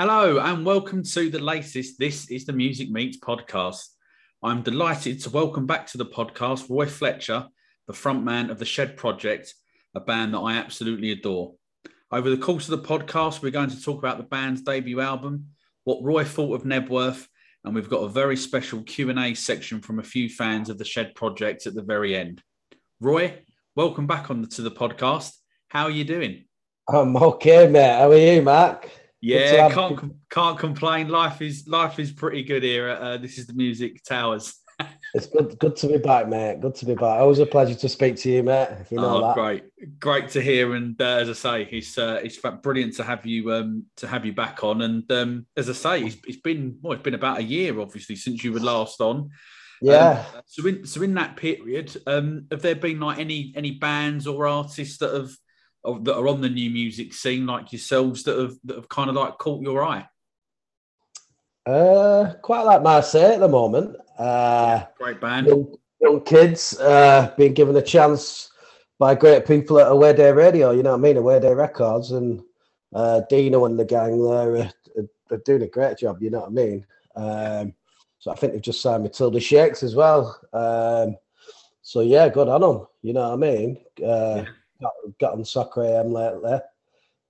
Hello and welcome to the latest This is the Music Meets podcast. I'm delighted to welcome back to the podcast Roy Fletcher, the frontman of the Shed Project, a band that I absolutely adore. Over the course of the podcast, we're going to talk about the band's debut album, what Roy thought of Knebworth, and we've got a very special Q&A section from a few fans of the Shed Project at the very end. Roy, welcome back on the, to the podcast. How are you doing? I'm okay, mate. How are you, Mark? Yeah, can't can't complain. Life is life is pretty good here. Uh, this is the Music Towers. it's good good to be back, mate. Good to be back. Always a pleasure to speak to you, mate. You know oh, that. great, great to hear. And uh, as I say, it's uh, it's brilliant to have you um, to have you back on. And um, as I say, it's, it's been well, it's been about a year, obviously, since you were last on. Yeah. Um, so in so in that period, um, have there been like any any bands or artists that have that are on the new music scene like yourselves that have that have kind of like caught your eye? Uh, quite like Marseille at the moment. Uh, great band. Young, young kids uh, being given a chance by great people at Away Day Radio. You know what I mean? Away Day Records and uh, Dino and the gang there are, are, are, doing a great job. You know what I mean? Um, so I think they've just signed Matilda Shakes as well. Um, so yeah, good on them. You know what I mean? Uh, yeah got, got on Soccer AM lately,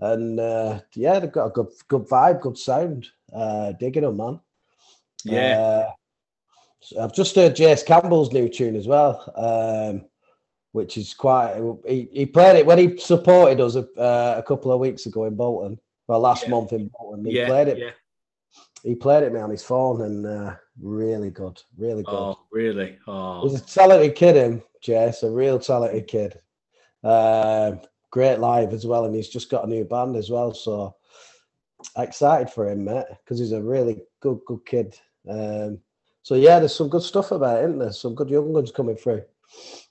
and uh, yeah, they've got a good good vibe, good sound. Uh, digging them, man. Yeah. Uh, so I've just heard Jace Campbell's new tune as well, um, which is quite. He, he played it when he supported us a, uh, a couple of weeks ago in Bolton. Well, last yeah. month in Bolton, he yeah, played it. Yeah. He played it me on his phone, and uh, really good, really good. Oh, really? Oh. He's a talented kid, him, Jace, a real talented kid. Uh, great live as well, and he's just got a new band as well. So excited for him, mate, because he's a really good, good kid. Um, so yeah, there's some good stuff about it, isn't there? Some good young ones coming through.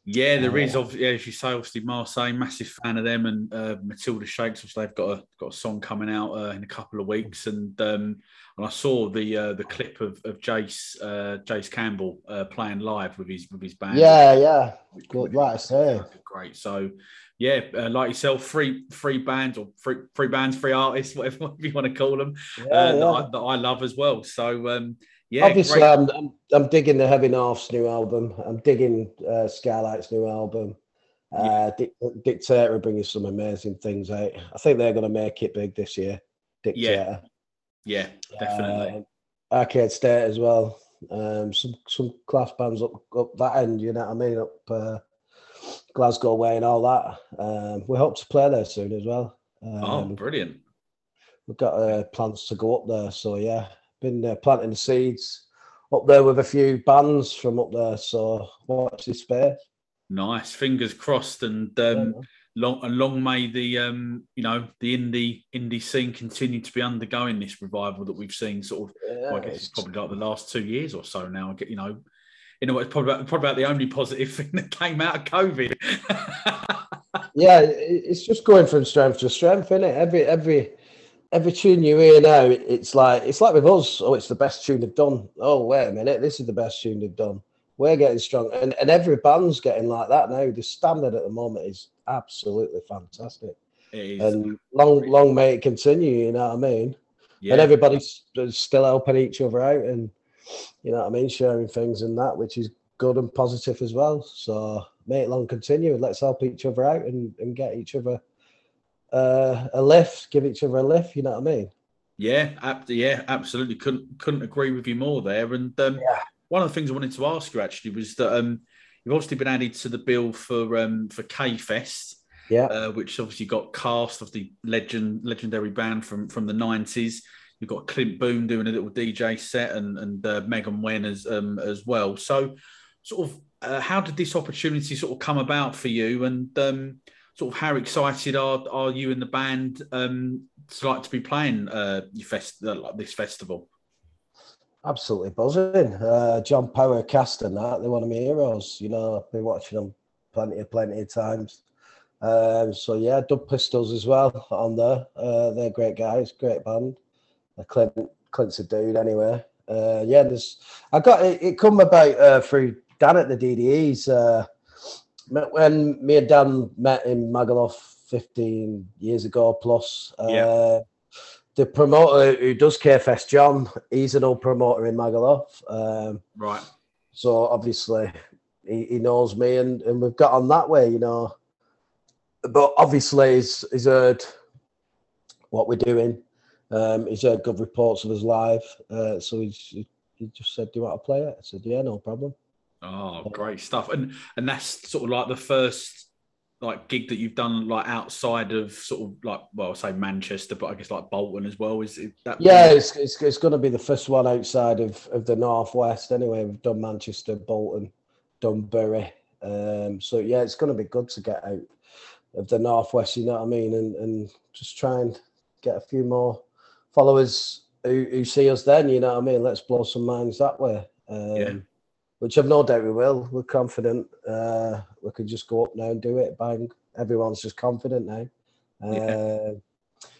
Yeah, there is. Obviously, yeah, as you say, obviously Marseille, massive fan of them, and uh, Matilda Shakes. Obviously, they've got a got a song coming out uh, in a couple of weeks, and um, and I saw the uh, the clip of of Jace uh, Jace Campbell uh, playing live with his with his band. Yeah, yeah, good, right. I say great. So, yeah, uh, like yourself, free free bands or free free bands, free artists, whatever, you want to call them, yeah, uh, yeah. That, I, that, I, love as well. So, um, yeah, obviously, I'm, I'm, I'm digging the Heavy North's new album. I'm digging uh, Skylight's new album. Uh, yeah. Dictator bringing some amazing things out. I think they're going to make it big this year. Dictator. Yeah, yeah definitely. Uh, Arcade State as well. Um, some some class bands up up that end. You know what I mean? Up uh, Glasgow way and all that. Um, we hope to play there soon as well. Um, oh, brilliant! We've got uh, plans to go up there, so yeah, been uh, planting the seeds up there with a few bands from up there. So watch this space. Nice, fingers crossed, and um. Long and long may the um, you know the indie indie scene continue to be undergoing this revival that we've seen. Sort of, yeah, well, I guess it's probably like the last two years or so now. You know, you know, it's probably about, probably about the only positive thing that came out of COVID. yeah, it's just going from strength to strength, isn't it? Every every every tune you hear now, it's like it's like with us. Oh, it's the best tune they've done. Oh, wait a minute, this is the best tune they've done. We're getting strong, and and every band's getting like that now. The standard at the moment is absolutely fantastic, and long long may it continue. You know what I mean? Yeah. And everybody's still helping each other out, and you know what I mean, sharing things and that, which is good and positive as well. So may it long continue. Let's help each other out and, and get each other uh, a lift, give each other a lift. You know what I mean? Yeah, ab- yeah, absolutely. Couldn't couldn't agree with you more there. And um, yeah. one of the things I wanted to ask you actually was that um, you've obviously been added to the bill for um, for K Fest. Yeah, uh, which obviously got cast of the legend legendary band from from the nineties. You've got Clint Boon doing a little DJ set and and uh, Megan Wen as um, as well. So, sort of, uh, how did this opportunity sort of come about for you? And um, sort of, how excited are are you and the band um, to like to be playing uh, your fest uh, this festival? Absolutely buzzing. Uh, John Power cast and that they're one of my heroes. You know, I've been watching them plenty of plenty of times. Um, so yeah, Dub Pistols as well on there. Uh, they're great guys, great band. Clint Clint's a dude anyway. Uh, yeah, there's I got it, it come about uh, through Dan at the DDEs. Uh, when me and Dan met in Magaluf 15 years ago plus, uh, yeah. The promoter who does KFest, John, he's an old promoter in Magaluf. Um, right. So obviously he, he knows me and, and we've got on that way, you know. But obviously he's, he's heard what we're doing. Um, he's heard good reports of us live. Uh, so he's, he, he just said, Do you want to play it? I said, Yeah, no problem. Oh, great stuff. And and that's sort of like the first like gig that you've done like outside of sort of like well, I say Manchester, but I guess like Bolton as well. Is that? Yeah, it's, it's, it's going to be the first one outside of, of the northwest. Anyway, we've done Manchester, Bolton, done Bury. Um, so yeah, it's going to be good to get out of the northwest. You know what I mean? And and just try and get a few more followers who, who see us. Then you know what I mean? Let's blow some minds that way. Um, yeah which I've no doubt we will. We're confident. Uh, we can just go up now and do it. Bang! Everyone's just confident now. Yeah. Uh,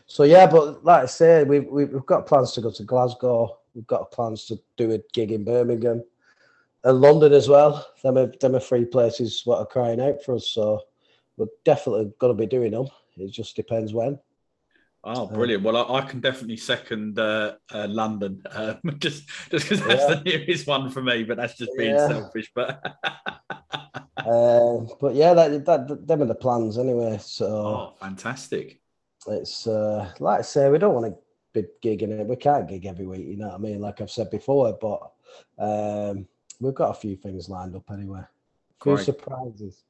so yeah, but like I say, we've we've got plans to go to Glasgow. We've got plans to do a gig in Birmingham and London as well. Them are them are three places what are crying out for us. So we're definitely going to be doing them. It just depends when. Oh, brilliant! Well, I, I can definitely second uh, uh, London, uh, just just because that's yeah. the nearest one for me. But that's just being yeah. selfish. But uh, but yeah, that, that them are the plans anyway. So oh, fantastic! It's uh, like I say, we don't want to be gigging it. We can't gig every week. You know what I mean? Like I've said before, but um, we've got a few things lined up anyway. A few surprises.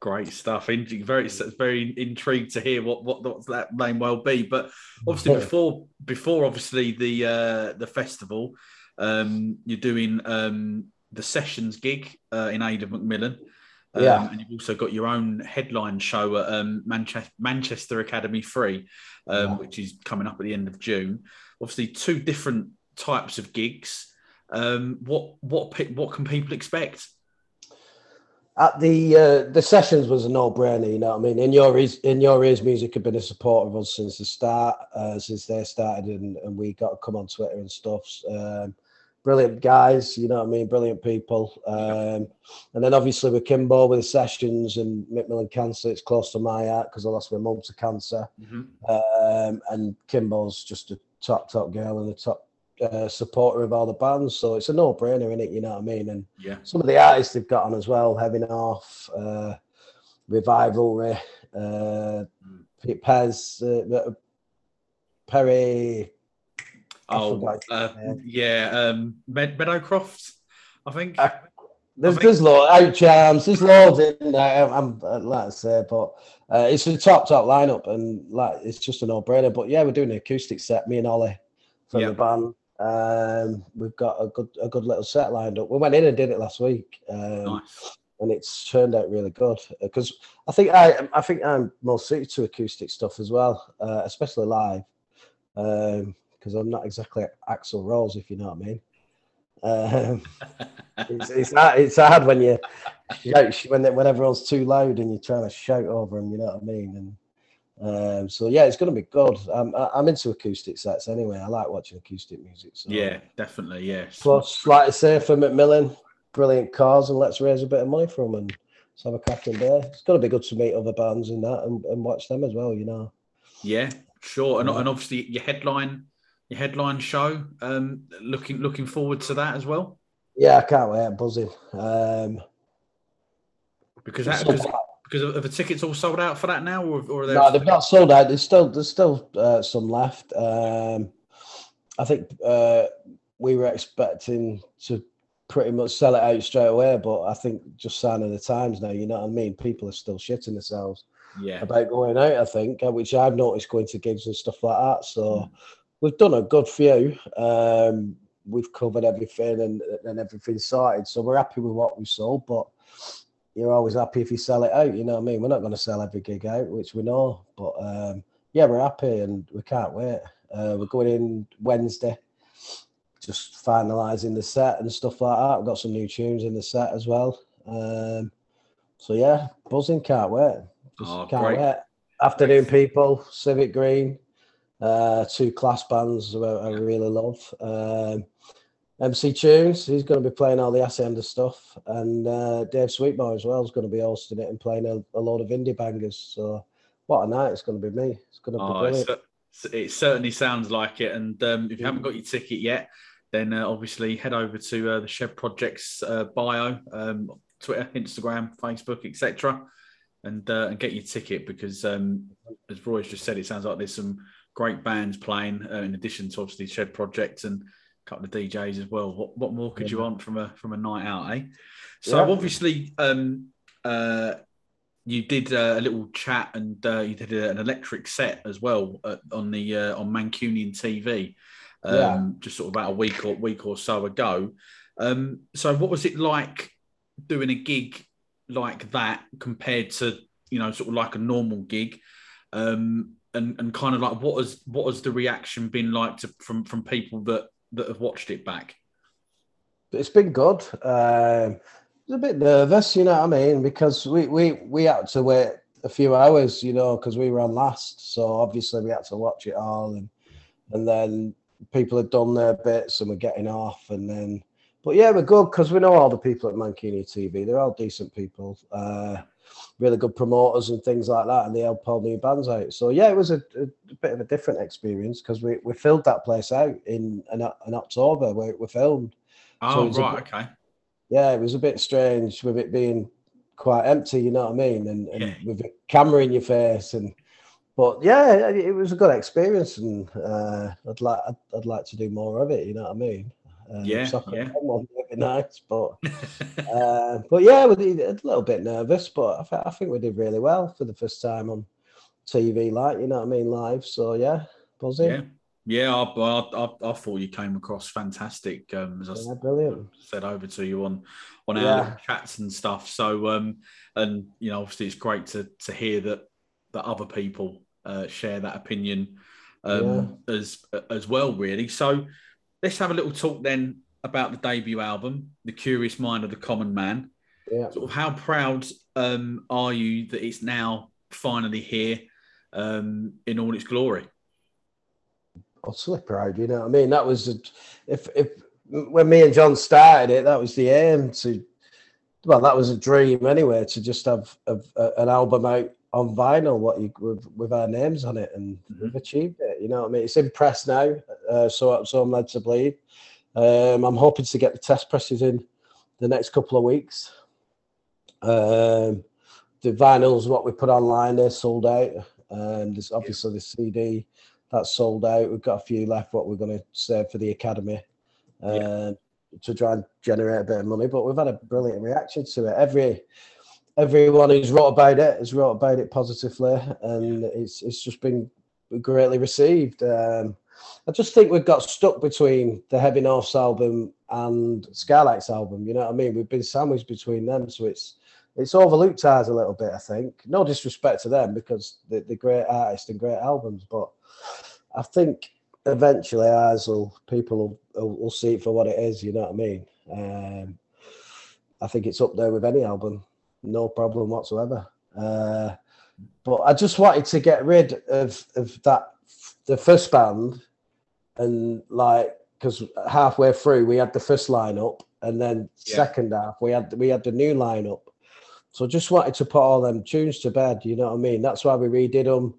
Great stuff. Very, very intrigued to hear what, what what that name will be. But obviously, before before obviously the uh, the festival, um, you're doing um, the sessions gig uh, in aid of Macmillan. Um, yeah, and you've also got your own headline show at um, Manchester, Manchester Academy Free, um, yeah. which is coming up at the end of June. Obviously, two different types of gigs. Um, what what what can people expect? At the uh, the sessions was a no brainer. You know what I mean? In your ears, in your ears, music have been a support of us since the start, uh, since they started, and, and we got to come on Twitter and stuff. Um, brilliant guys, you know what I mean? Brilliant people. Um, and then obviously with Kimbo with the sessions and Macmillan Cancer, it's close to my heart because I lost my mum to cancer. Mm-hmm. Um, and Kimbo's just a top top girl and a top uh, supporter of all the bands, so it's a no-brainer in it. You know what I mean? And yeah, some of the artists they've got on as well, Heavy North, uh, Revivalry, uh, mm. Pez, uh, Perry. Oh, uh, yeah, um, Med- Meadowcroft, I think. Uh, there's, there's loads, out charms, there's loads in there. I'm, I'm like I say, but uh, it's a top top lineup, and like it's just a no brainer. But yeah, we're doing an acoustic set. Me and Ollie from yep. the band. Um, we've got a good a good little set lined up. We went in and did it last week, um, nice. and it's turned out really good. Because I think I I think I'm more suited to acoustic stuff as well, uh, especially live. Because um, I'm not exactly Axl Rose, if you know what I mean. Um, it's, it's hard, it's hard when you shout when when everyone's too loud and you're trying to shout over them. You know what I mean? And um, so yeah, it's going to be good. I'm, I'm into acoustic sets anyway. I like watching acoustic music. So. Yeah, definitely. Yeah. Plus, like I say, for Macmillan, brilliant cars, and let's raise a bit of money from them and let's have a cracking day. It's going to be good to meet other bands and that and, and watch them as well. You know. Yeah, sure, and, and obviously your headline, your headline show. Um, looking looking forward to that as well. Yeah, I can't wait. I'm buzzing. Um, because that, because because are the tickets all sold out for that now, or, or no? They've not sold out. There's still there's still uh, some left. Um, I think uh, we were expecting to pretty much sell it out straight away, but I think just signing the times now. You know what I mean? People are still shitting themselves. Yeah. About going out, I think, uh, which I've noticed going to gigs and stuff like that. So mm. we've done a good few. Um, we've covered everything and, and everything's sorted. So we're happy with what we sold, but you're always happy if you sell it out. You know what I mean? We're not going to sell every gig out, which we know, but um, yeah, we're happy and we can't wait. Uh, we're going in Wednesday, just finalising the set and stuff like that. We've got some new tunes in the set as well. Um, so yeah, buzzing, can't wait. Just oh, can't great. wait. Afternoon people, Civic Green, uh, two class bands I really love. Um, MC Tunes, he's going to be playing all the Hacienda stuff, and uh, Dave Sweetmore as well is going to be hosting it and playing a, a load of indie bangers. So, what a night it's going to be me! It's going to be oh, brilliant. it certainly sounds like it. And um, if you haven't got your ticket yet, then uh, obviously head over to uh, the Shed Project's uh, bio, um, Twitter, Instagram, Facebook, etc., and uh, and get your ticket because, um, as Roy's just said, it sounds like there's some great bands playing uh, in addition to obviously Shed Project and couple of DJs as well. What what more could yeah. you want from a from a night out, eh? So yeah. obviously, um, uh, you did uh, a little chat and uh, you did an electric set as well uh, on the uh, on Mancunian TV, um, yeah. just sort of about a week or week or so ago. Um, so, what was it like doing a gig like that compared to you know sort of like a normal gig? Um, and, and kind of like what has what has the reaction been like to, from from people that that have watched it back? It's been good. Um, a bit nervous, you know what I mean, because we we we had to wait a few hours, you know, because we were on last, so obviously we had to watch it all, and and then people had done their bits and we're getting off, and then, but yeah, we're good because we know all the people at Mancunian TV. They're all decent people, uh, really good promoters and things like that, and they help all new bands out. So yeah, it was a, a bit of a different experience because we we filled that place out in in, in October where we filmed. Oh so right, okay yeah, it was a bit strange with it being quite empty, you know what I mean, and, and yeah. with a camera in your face, and but yeah, it was a good experience, and uh, I'd like I'd, I'd, like to do more of it, you know what I mean. Um, yeah, yeah. One would be nice, but uh, but yeah, we a little bit nervous, but I, th- I think we did really well for the first time on TV, like you know what I mean, live. So yeah, buzzing. Yeah. Yeah, I, I, I, thought you came across fantastic. Um, as yeah, I brilliant. said over to you on on our yeah. chats and stuff. So, um, and you know, obviously, it's great to to hear that that other people uh, share that opinion um, yeah. as as well. Really. So, let's have a little talk then about the debut album, "The Curious Mind of the Common Man." Yeah. Sort of how proud um, are you that it's now finally here um, in all its glory? or slip ride. You know what I mean? That was a, if if when me and John started it, that was the aim to. Well, that was a dream anyway to just have a, an album out on vinyl, what you with, with our names on it, and mm-hmm. we've achieved it. You know what I mean? It's in press now, uh, so so I'm led to believe. Um, I'm hoping to get the test presses in the next couple of weeks. Um, the vinyls, what we put online, they're sold out. Um, there's obviously the CD that's sold out. We've got a few left. What we're going to save for the academy uh, yeah. to try and generate a bit of money. But we've had a brilliant reaction to it. Every everyone who's wrote about it has wrote about it positively, and it's it's just been greatly received. Um, I just think we've got stuck between the Heavy Norths album and Skylights album. You know what I mean? We've been sandwiched between them, so it's it's overlooked ours a little bit. I think. No disrespect to them because they're, they're great artists and great albums, but I think eventually ours will people will, will, will, see it for what it is. You know what I mean? Um, I think it's up there with any album, no problem whatsoever. Uh, but I just wanted to get rid of of that the first band and like because halfway through we had the first lineup and then yeah. second half we had we had the new lineup. So just wanted to put all them tunes to bed. You know what I mean? That's why we redid them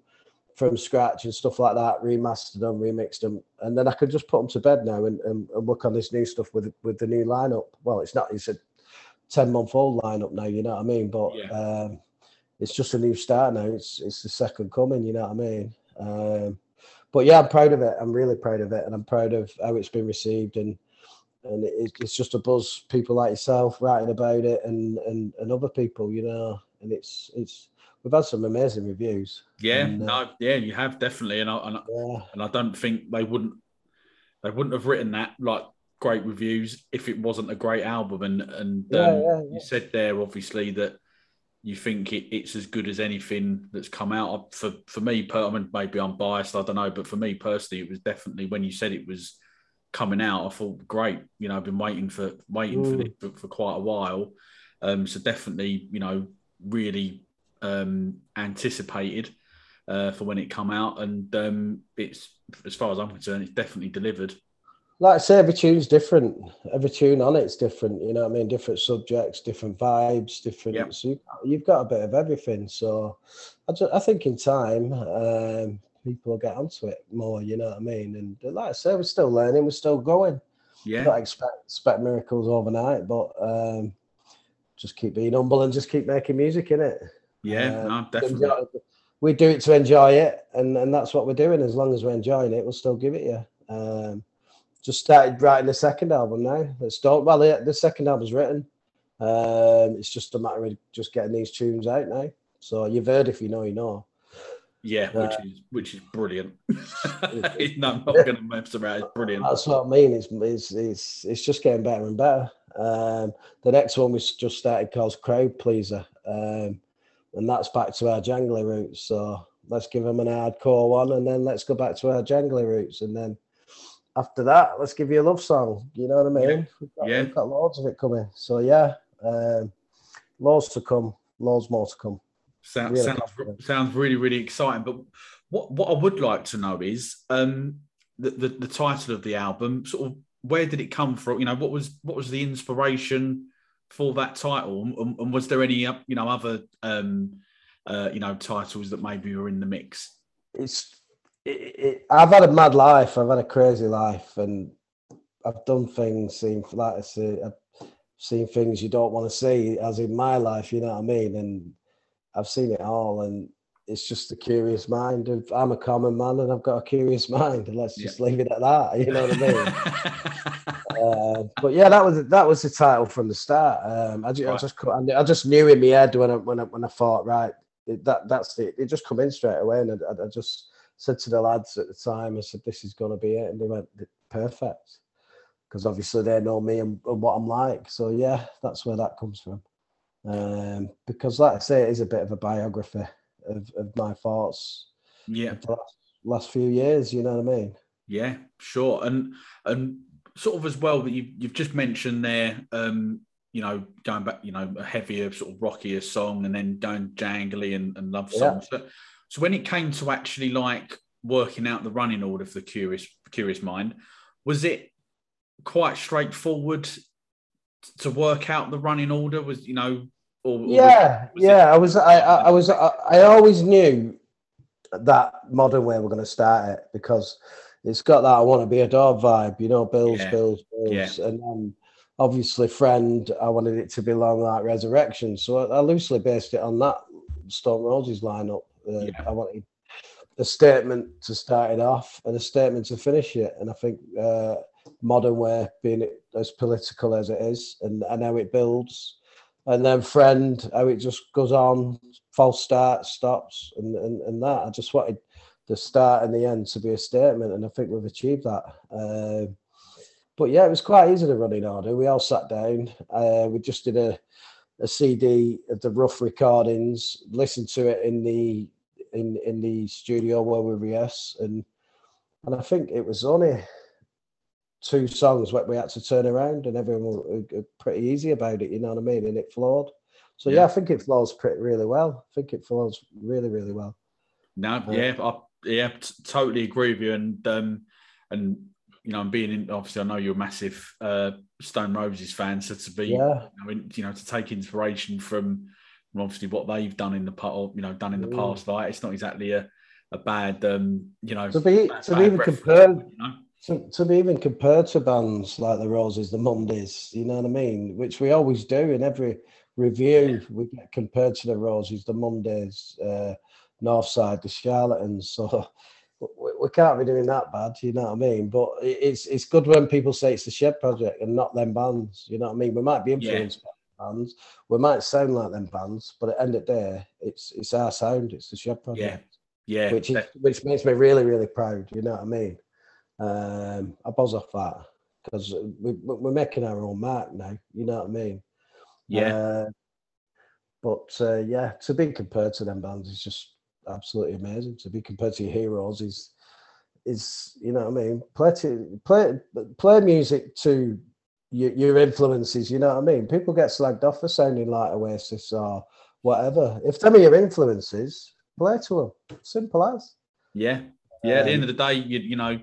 from scratch and stuff like that, remastered them, remixed them, and then I could just put them to bed now and, and, and work on this new stuff with with the new lineup. Well, it's not; it's a ten month old lineup now. You know what I mean? But yeah. um, it's just a new start now. It's it's the second coming. You know what I mean? Um, but yeah, I'm proud of it. I'm really proud of it, and I'm proud of how it's been received. And and it, it's just a buzz. People like yourself writing about it, and and and other people, you know. And it's it's we've had some amazing reviews. Yeah, and, uh, no, yeah, you have definitely, and I and, yeah. and I don't think they wouldn't they wouldn't have written that like great reviews if it wasn't a great album. And and yeah, um, yeah, you said there obviously that you think it, it's as good as anything that's come out. For for me, per, I mean, maybe I'm biased, I don't know, but for me personally, it was definitely when you said it was coming out, I thought great. You know, I've been waiting for waiting mm. for for, for quite a while. Um, so definitely, you know, really um, anticipated uh, for when it come out, and um, it's as far as I'm concerned, it's definitely delivered. Like I say, every tune's different. Every tune on it's different. You know what I mean? Different subjects, different vibes, different. Yep. So you, have got a bit of everything. So I, just, I think in time, um, people will get onto it more. You know what I mean? And like I say, we're still learning, we're still going. Yeah. Not expect expect miracles overnight, but um, just keep being humble and just keep making music in it. Yeah, um, no, definitely. we do it to enjoy it, and and that's what we're doing. As long as we're enjoying it, we'll still give it you. Um, just started writing the second album now. It's done. Well, the, the second album's written. Um, it's just a matter of just getting these tunes out now. So you've heard if you know, you know. Yeah, which uh, is which is brilliant. no, I'm not going to mess around. It's brilliant. That's what I mean. It's it's it's, it's just getting better and better. Um, the next one we just started called Crowd Pleaser, um, and that's back to our jangly roots. So let's give them an hardcore one, and then let's go back to our jangly roots, and then after that, let's give you a love song. You know what I mean? Yeah. We've, got, yeah. we've got loads of it coming. So yeah, um, loads to come, loads more to come. Sounds really sounds, sounds really really exciting. But what what I would like to know is um, the, the, the title of the album. Sort of where did it come from? You know, what was what was the inspiration for that title, and, and was there any you know other um, uh, you know titles that maybe were in the mix? It's it, it, I've had a mad life. I've had a crazy life, and I've done things. Seen like I say, I've seen things you don't want to see, as in my life. You know what I mean? And I've seen it all, and it's just a curious mind. Of, I'm a common man, and I've got a curious mind, and let's just leave it at that. You know what I mean? uh, but yeah, that was that was the title from the start. Um, I, just, right. I just I just knew in my head when I when I, when I thought right, it, that that's it. It just come in straight away, and I, I just said to the lads at the time, I said, "This is going to be it," and they went, "Perfect," because obviously they know me and, and what I'm like. So yeah, that's where that comes from um, because, like I say, it is a bit of a biography of, of my thoughts. Yeah, the last, last, few years. You know what I mean? Yeah, sure. And and sort of as well that you you've just mentioned there. Um, you know, going back, you know, a heavier sort of rockier song, and then going jangly and, and love songs. Yeah. So, so when it came to actually like working out the running order for the curious curious mind, was it quite straightforward to work out the running order? Was you know or yeah, was, was yeah. It, I was, I, I, was, I, I always knew that modern way we're going to start it because it's got that I Wanna Be Adored vibe, you know, Bills, yeah. Bills, Bills, yeah. and then obviously friend. I wanted it to be long like Resurrection, so I, I loosely based it on that Stone Roses lineup. Uh, yeah. I wanted a statement to start it off and a statement to finish it, and I think uh, modern way being as political as it is, and, and how it builds. And then friend how it just goes on false start stops and, and and that. I just wanted the start and the end to be a statement and i think we've achieved that. Uh, but yeah it was quite easy to run in order. We all sat down. Uh, we just did a, a cd of the rough recordings listened to it in the in in the studio where we rehearse and and i think it was only two songs where we had to turn around and everyone was pretty easy about it, you know what I mean? And it flowed. So yeah, yeah I think it flows pretty really well. I think it flows really, really well. No, uh, yeah, I, yeah, t- totally agree with you. And um, and you know, being in obviously, I know you're a massive uh, Stone Roses fan, so to be, yeah. you, know, you know, to take inspiration from, from obviously what they've done in the past, you know, done in the mm. past, like it's not exactly a a bad, um, you know, to be to be even compared. You know? to, to be even compared to bands like the Roses, the Mondays, you know what I mean? Which we always do in every review. We get compared to the Roses, the Mondays, uh, Northside, the Charlatans. So we, we, can't be doing that bad, you know what I mean? But it's it's good when people say it's the Shed Project and not them bands, you know what I mean? We might be influenced yeah. by bands, we might sound like them bands, but at the end of the day, it's it's our sound, it's the Shed Project. Yeah, yeah. Which is, which makes me really, really proud, you know what I mean? Um, I buzz off that because we, we're making our own mark now. You know what I mean? Yeah. Uh, but uh, yeah, to be compared to them bands is just absolutely amazing. To be compared to your heroes is is you know what I mean? Play to, play play music to your, your influences. You know what I mean? People get slagged off for sounding like Oasis or whatever. If them are your influences, play to them. Simple as. Yeah, yeah. Um, at the end of the day, you you know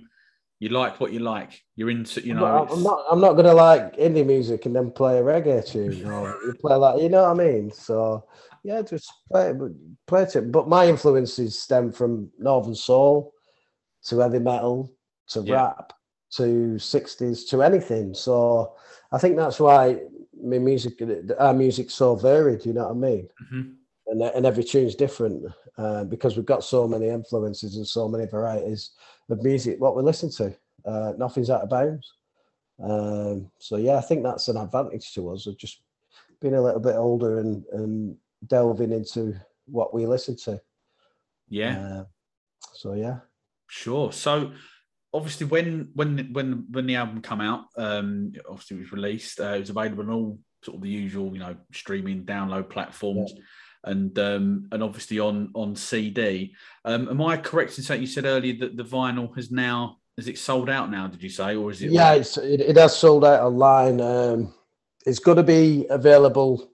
you like what you like. You're into, you know. I'm not. I'm not gonna like indie music and then play a reggae tune or you play like, you know what I mean. So yeah, just play play it. But my influences stem from Northern Soul, to heavy metal to yeah. rap to 60s to anything. So I think that's why my music, our music's so varied. You know what I mean? Mm-hmm. And and every tune's different uh, because we've got so many influences and so many varieties of music. What we listen to, uh, nothing's out of bounds. Um, so yeah, I think that's an advantage to us of just being a little bit older and and delving into what we listen to. Yeah. Uh, so yeah. Sure. So obviously when when when when the album come out, um, obviously it was released. Uh, it was available on all sort of the usual, you know, streaming download platforms. Yeah. And um, and obviously on on CD. Um, am I correct in saying you said earlier that the vinyl has now is it sold out now? Did you say, or is it? Yeah, it's, it, it has sold out online. Um, it's going to be available.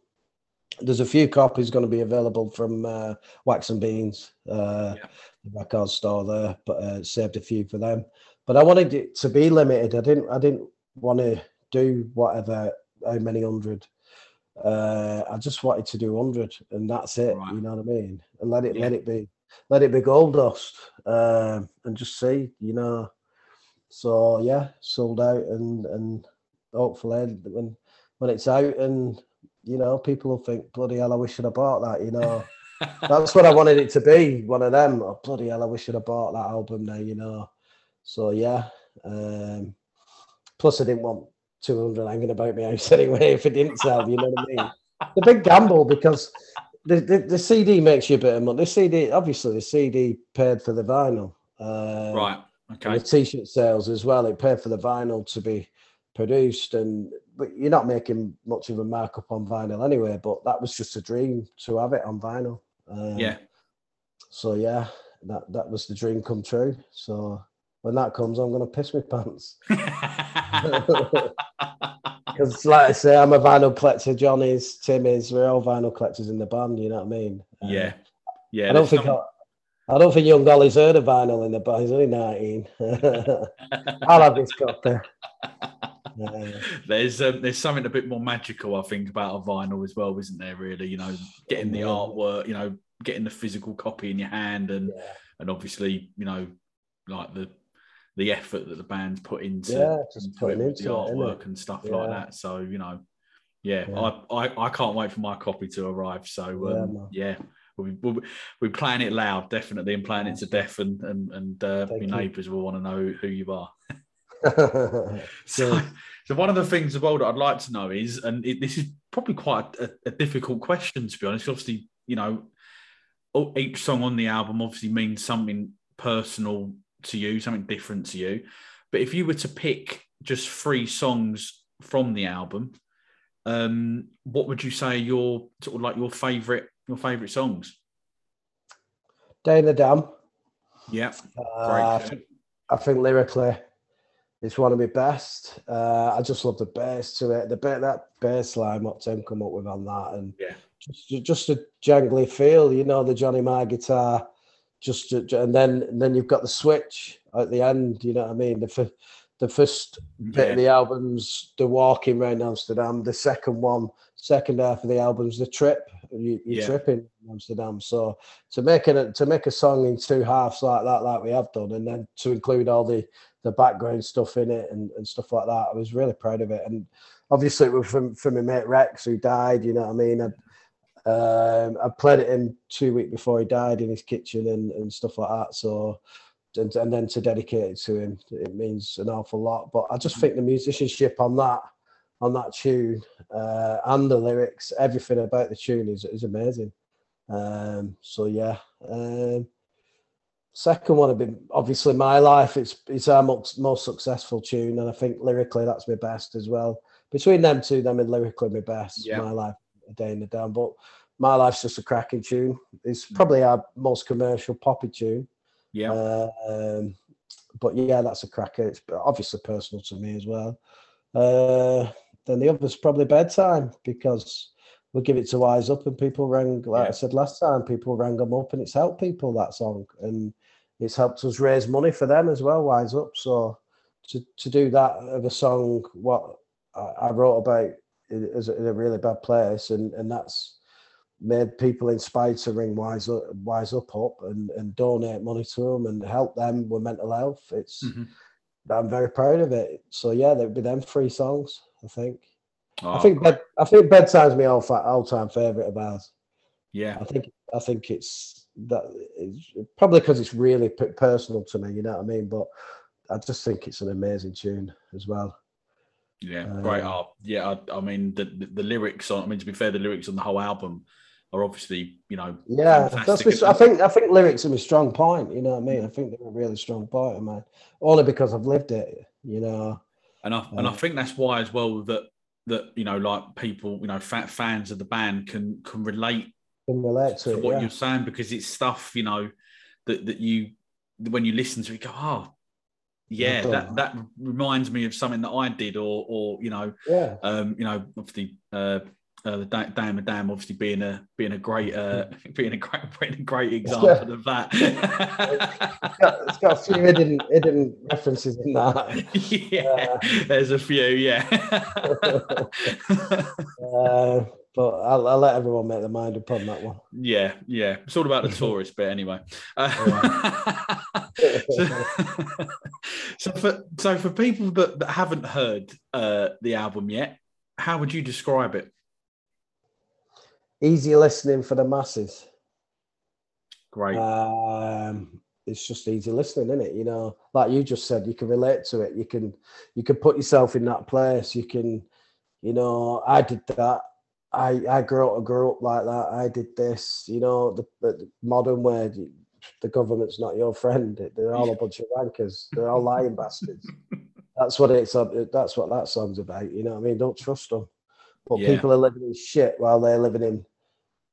There's a few copies going to be available from uh, Wax and Beans, uh, yeah. the record store there, but uh, saved a few for them. But I wanted it to be limited. I didn't. I didn't want to do whatever how many hundred. Uh, I just wanted to do hundred, and that's it. Right. You know what I mean? And let it yeah. let it be let it be gold dust, uh, and just see. You know. So yeah, sold out, and and hopefully when when it's out and you know, people will think, bloody hell, I wish I'd have bought that, you know. That's what I wanted it to be, one of them. Oh, bloody hell, I wish I'd have bought that album There, you know. So yeah. Um, plus I didn't want 200 hanging about my house anyway if it didn't sell, you know what I mean? The big gamble because the, the, the, CD makes you a bit of money. The CD, obviously, the CD paid for the vinyl. Uh, right. Okay. the t-shirt sales as well. It paid for the vinyl to be produced and but you're not making much of a markup on vinyl anyway. But that was just a dream to have it on vinyl. Um, yeah. So yeah, that that was the dream come true. So when that comes, I'm gonna piss my pants. Because, like I say, I'm a vinyl collector. John is, Tim is. We're all vinyl collectors in the band. You know what I mean? Yeah, yeah. I don't think some... I, I, don't think young Dolly's heard of vinyl in the band. He's only 19. I'll have this copy. there's um, there's something a bit more magical, I think, about a vinyl as well, isn't there? Really, you know, getting the artwork, you know, getting the physical copy in your hand, and yeah. and obviously, you know, like the the effort that the band's put into, yeah, just into, it, into the artwork and stuff yeah. like that. So you know, yeah, I, I, I can't wait for my copy to arrive. So um, yeah, we'll, we'll, we're playing it loud, definitely, and playing it to death, and and and uh, your neighbours will want to know who you are. so, so one of the things as well that I'd like to know is, and it, this is probably quite a, a, difficult question to be honest. Obviously, you know, each song on the album obviously means something personal to you, something different to you. But if you were to pick just three songs from the album, um, what would you say your sort of like your favorite your favorite songs? Day in the Dam. Yeah, uh, I, think, I think lyrically it's one of my best. Uh, I just love the bass to it. The bit that bass line what Tim come up with on that, and yeah, just just a jangly feel. You know the Johnny Marr guitar. Just and then and then you've got the switch at the end. You know what I mean? The the first bit yeah. of the album's the walking around Amsterdam. The second one, second half of the album's the trip. You, are yeah. tripping in Amsterdam. So to make it to make a song in two halves like that, like we have done, and then to include all the the background stuff in it and, and stuff like that. I was really proud of it. And obviously it was from, from my mate Rex who died, you know what I mean? I, um, I played it in two weeks before he died in his kitchen and, and stuff like that. So, and, and then to dedicate it to him, it means an awful lot. But I just think the musicianship on that, on that tune uh, and the lyrics, everything about the tune is, is amazing. Um, so yeah, um, Second one would be obviously My Life. It's it's our most, most successful tune, and I think lyrically that's my best as well. Between them two, them and lyrically my best. Yeah. My Life, A Day in the Dam. But My Life's just a cracking tune. It's probably our most commercial poppy tune. Yeah. Uh, um, but yeah, that's a cracker. It's obviously personal to me as well. Uh, then the other's probably bedtime because we'll give it to Wise Up and people rang, like yeah. I said last time, people rang them up and it's helped people that song. And it's helped us raise money for them as well, Wise Up. So to, to do that of a song, what I, I wrote about is in a really bad place, and, and that's made people inspired to ring Wise Up, Wise Up up and, and donate money to them and help them with mental health. It's mm-hmm. I'm very proud of it. So yeah, there'd be them three songs. I think. Oh, I think bed, I think bedtime's my all all time favorite of ours. Yeah, I think I think it's that it's probably because it's really personal to me. You know what I mean? But I just think it's an amazing tune as well. Yeah, um, great art. Yeah, I, I mean the, the, the lyrics on. I mean to be fair, the lyrics on the whole album are obviously you know. Yeah, that's I think I think lyrics are a strong point. You know what I mean? I think they're a really strong point of mine, only because I've lived it. You know. And I and I think that's why as well that that you know like people you know fat fans of the band can can relate can relate to, to it, what yeah. you're saying because it's stuff you know that that you when you listen to it go oh yeah that that reminds me of something that I did or or you know yeah um you know obviously uh uh, the Damn and Damn obviously being a being a great uh, being a great being a great example of that. it's, got, it's got a few hidden hidden references in that. Yeah, uh, there's a few. Yeah. uh, but I'll, I'll, let everyone make their mind up on that one. Yeah, yeah. It's all about the tourist bit anyway. Uh, so, so, for so for people that, that haven't heard uh, the album yet, how would you describe it? Easy listening for the masses. Great. Um, it's just easy listening, isn't it? You know, like you just said, you can relate to it. You can you can put yourself in that place. You can, you know, I did that. I I grew up, grew up like that. I did this. You know, the, the modern way, the government's not your friend. They're all a bunch of rankers. They're all lying bastards. That's what it's. Uh, that's what that song's about. You know what I mean? Don't trust them. But yeah. people are living in shit while they're living in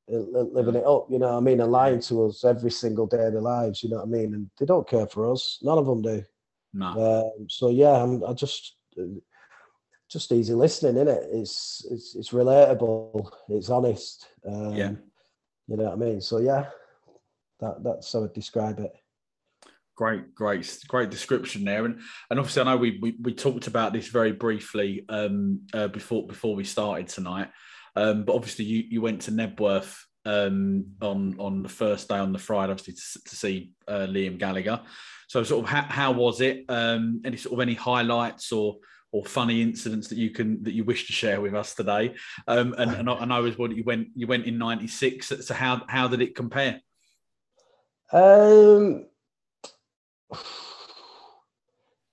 uh, living it up. You know what I mean? And lying to us every single day of their lives. You know what I mean? And they don't care for us. None of them do. No. Um, so yeah, I'm, I just uh, just easy listening, in it? It's it's it's relatable. It's honest. Um, yeah. You know what I mean? So yeah, that that's how I describe it. Great, great, great description there, and and obviously I know we we, we talked about this very briefly um, uh, before before we started tonight, um, but obviously you you went to Knebworth um, on on the first day on the Friday, obviously to, to see uh, Liam Gallagher. So sort of how, how was it? Um, any sort of any highlights or or funny incidents that you can that you wish to share with us today? Um, and, and I, know as well you went you went in '96. So how how did it compare? Um,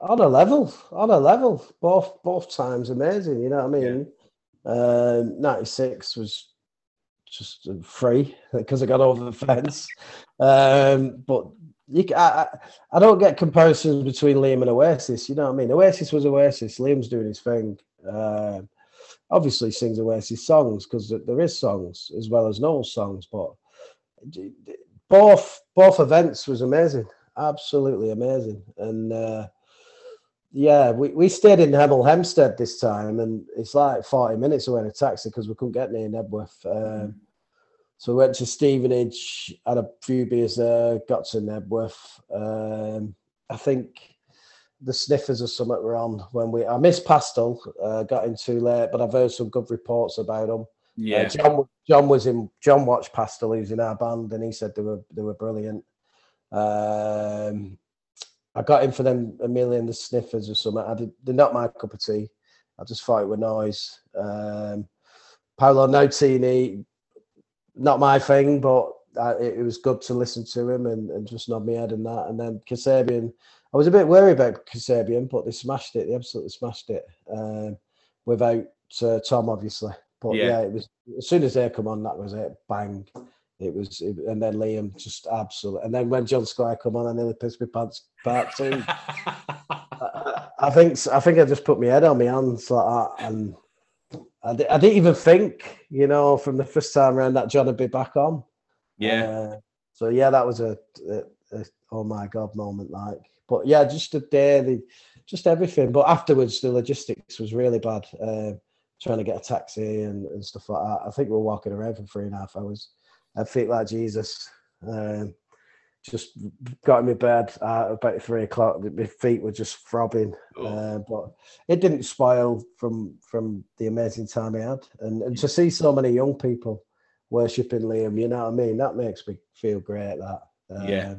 on a level, on a level, both both times amazing. You know what I mean? Yeah. Um, '96 was just free because I got over the fence. Um, but you, I, I don't get comparisons between Liam and Oasis. You know what I mean? Oasis was Oasis. Liam's doing his thing. Um, obviously, sings Oasis songs because there is songs as well as no songs. But both both events was amazing, absolutely amazing. And uh, yeah, we, we stayed in Hemel Hempstead this time, and it's like forty minutes away in a taxi because we couldn't get near Knebworth. Um, so we went to Stevenage, had a few beers there, got to Knebworth. Um, I think the sniffers or something were on when we. I missed Pastel, uh, got in too late, but I've heard some good reports about them. Yeah, uh, John, John was in. John watched Pastel. He was in our band, and he said they were they were brilliant. Um, I got in for them Amyl and the Sniffers or something. I did. They're not my cup of tea. I just thought it were noise. Um, Paolo Nutini, not my thing, but uh, it, it, was good to listen to him and, and just nod my head and that. And then Kasabian, I was a bit worried about Kasabian, but they smashed it. They absolutely smashed it um, without uh, Tom, obviously. But yeah. yeah. it was as soon as they come on, that was it. Bang. It was, it, and then Liam just absolutely. And then when John Squire come on, I nearly pissed my pants part two. I, I, think I think I just put my head on my hands like that, and I, didn't even think, you know, from the first time around that John would be back on. Yeah. Uh, so yeah, that was a, a, a, oh my god moment, like. But yeah, just a day, the, just everything. But afterwards, the logistics was really bad. Uh, trying to get a taxi and, and stuff like that. I think we were walking around for three and a half hours. I feel like Jesus. Um, just got in my bed at about three o'clock. My feet were just throbbing, oh. uh, but it didn't spoil from from the amazing time I had. And, and to see so many young people worshipping Liam. You know what I mean? That makes me feel great. That um, yeah,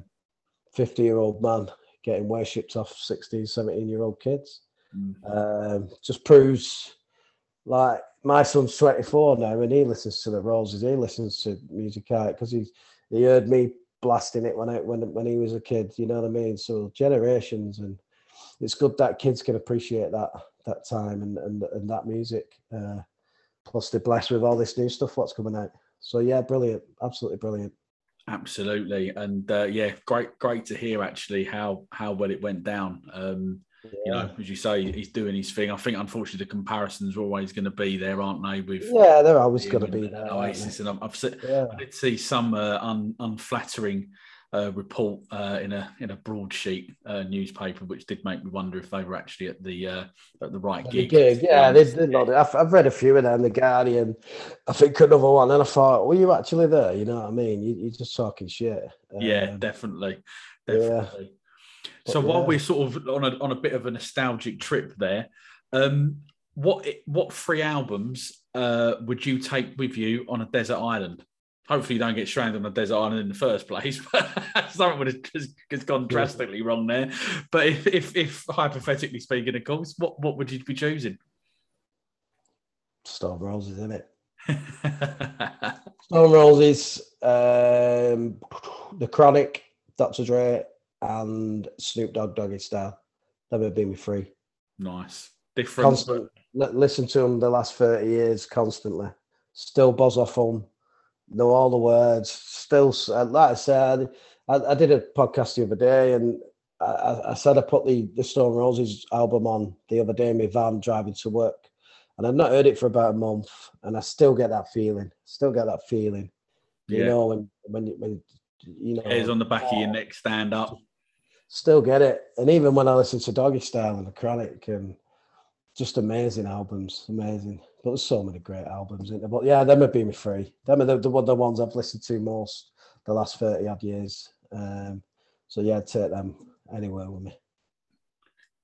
fifty year old man getting worshipped off 16, 17 year old kids. Mm. Um, just proves like my son's 24 now and he listens to the Roses, he listens to music because he he heard me blasting it when I when when he was a kid, you know what I mean? So generations and it's good that kids can appreciate that that time and and, and that music. Uh, plus they're blessed with all this new stuff what's coming out. So yeah, brilliant, absolutely brilliant. Absolutely, and uh, yeah, great, great to hear actually how how well it went down. Um. You know, as you say, he's doing his thing. I think, unfortunately, the comparisons are always going to be there, aren't they? With yeah, they're always going to be there. Oasis, and I've, I've seen, yeah. I did see some uh, un, unflattering uh, report uh, in a in a broadsheet uh, newspaper, which did make me wonder if they were actually at the uh, at the right gig. The gig yeah, they did. Not, I've, I've read a few of them. The Guardian, I think another one, and I thought, were you actually there? You know what I mean? You, are just talking shit. yeah, um, definitely, definitely. Yeah. So but, while we're sort of on a on a bit of a nostalgic trip there, um, what what three albums uh, would you take with you on a desert island? hopefully you don't get stranded on a desert island in the first place. Something would have just, gone drastically wrong there. But if, if, if hypothetically speaking, of course, what, what would you be choosing? Stone Roses, isn't it? Stone Roses, um, The Chronic, Dr. Dre, and Snoop Dogg Doggy Style. That would be me free. Nice. Different. Constant. Listen to them the last 30 years constantly. Still buzz off them know all the words. Still, uh, like I said, I, I did a podcast the other day, and I, I, said I put the the Stone Roses album on the other day in my van driving to work, and I've not heard it for about a month, and I still get that feeling. Still get that feeling. Yeah. You know, when when when you know, hairs on the back of your neck stand up. Still get it, and even when I listen to Doggy Style and the Chronic, and just amazing albums, amazing. But there's so many great albums in there. But yeah, them have been free. Them are the, the, the ones I've listened to most the last 30 odd years. Um, so yeah, I'd take them anywhere with me.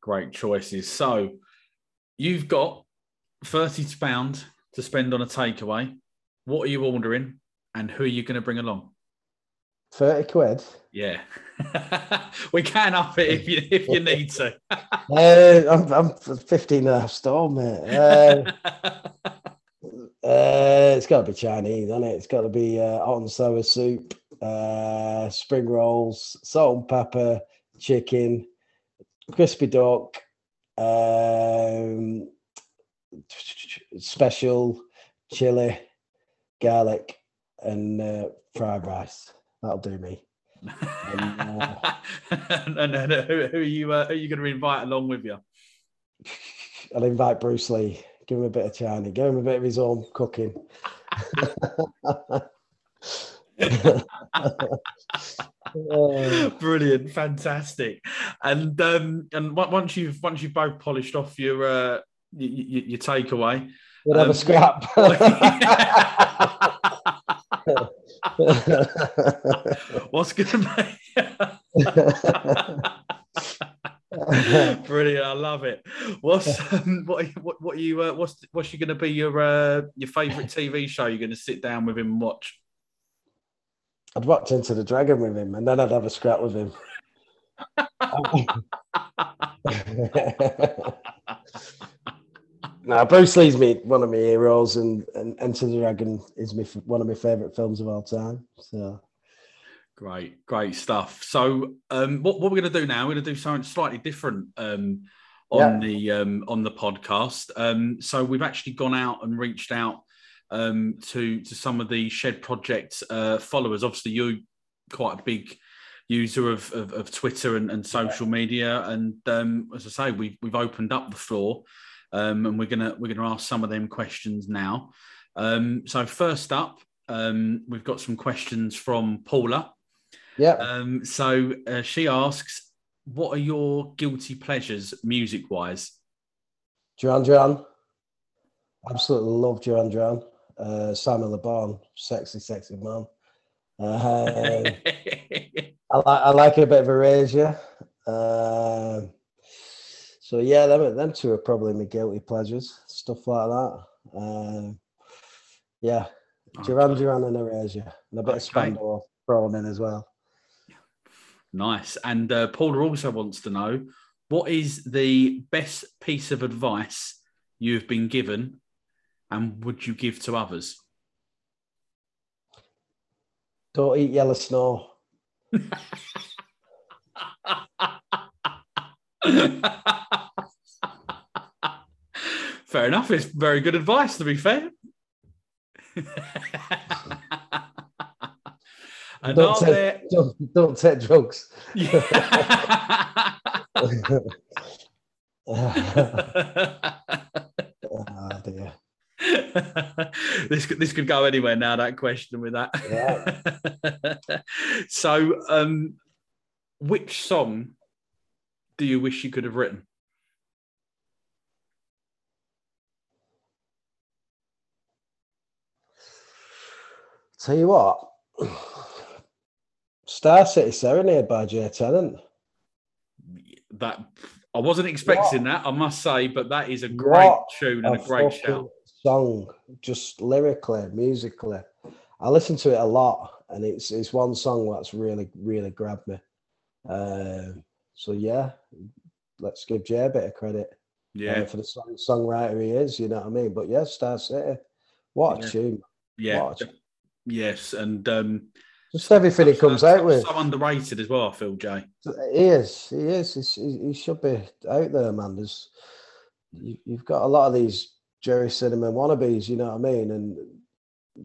Great choices. So you've got 30 pounds to spend on a takeaway. What are you ordering and who are you going to bring along? 30 quid? Yeah. we can up it if you if you need to. uh, I'm, I'm 15 and a half stone, mate. Uh, uh, it's got to be Chinese, hasn't it? It's got to be uh, hot and sour soup, uh, spring rolls, salt and pepper, chicken, crispy duck, um, special chili, garlic, and uh, fried rice. That'll do me. and, uh, and, and who, who, are you? Uh, who are you going to invite along with you? I'll invite Bruce Lee. Give him a bit of China. Give him a bit of his own cooking. Brilliant, fantastic, and um, and once you've once you've both polished off your uh, your, your takeaway, we'll have um, a scrap. What's going to be? Brilliant! I love it. What's um, what? What? What are you? Uh, what's What's you going to be your uh, your favorite TV show? You're going to sit down with him and watch? I'd watch Enter the Dragon with him, and then I'd have a scrap with him. Bruce Lee's me one of my heroes, and, and Enter the Dragon is me one of my favorite films of all time. So great, great stuff. So, um, what, what we're going to do now? We're going to do something slightly different um, on yeah. the um, on the podcast. Um, so, we've actually gone out and reached out um, to to some of the Shed Project uh, followers. Obviously, you quite a big user of, of, of Twitter and, and social media, and um, as I say, we've we've opened up the floor um, and we're gonna we're gonna ask some of them questions now. Um, so first up, um, we've got some questions from Paula. Yeah. Um, so uh, she asks, "What are your guilty pleasures, music wise?" Duran Duran. Absolutely love Duran Duran. Uh, Simon Le Bon, sexy, sexy man. Uh, I, like I like a bit of Erasure. Uh, so yeah, them them two are probably my guilty pleasures, stuff like that. Uh, yeah, Duran Duran and Erasure, and a bit okay. of Spandau thrown in as well. Nice. And uh, Paula also wants to know what is the best piece of advice you've been given and would you give to others? Don't eat yellow snow. fair enough. It's very good advice, to be fair. and don't, take, there... don't, don't take drugs. oh dear. this could this could go anywhere now. That question with that. Yeah. so, um, which song do you wish you could have written? Tell you what, Star City Serenade by Jay Tennant. That I wasn't expecting what? that, I must say, but that is a great what tune and a, a great shout. Song, just lyrically, musically. I listen to it a lot, and it's it's one song that's really really grabbed me. Um, so yeah, let's give Jay a bit of credit. Uh, yeah, uh, for the song, songwriter he is. You know what I mean? But yeah, Star City, what a yeah. tune! Yeah, Yes, and um, just everything he comes out with. So underrated as well, Phil feel, Jay. He is. He is. He's, he should be out there, man. There's, you, have got a lot of these Gerry Cinnamon wannabes, you know what I mean? And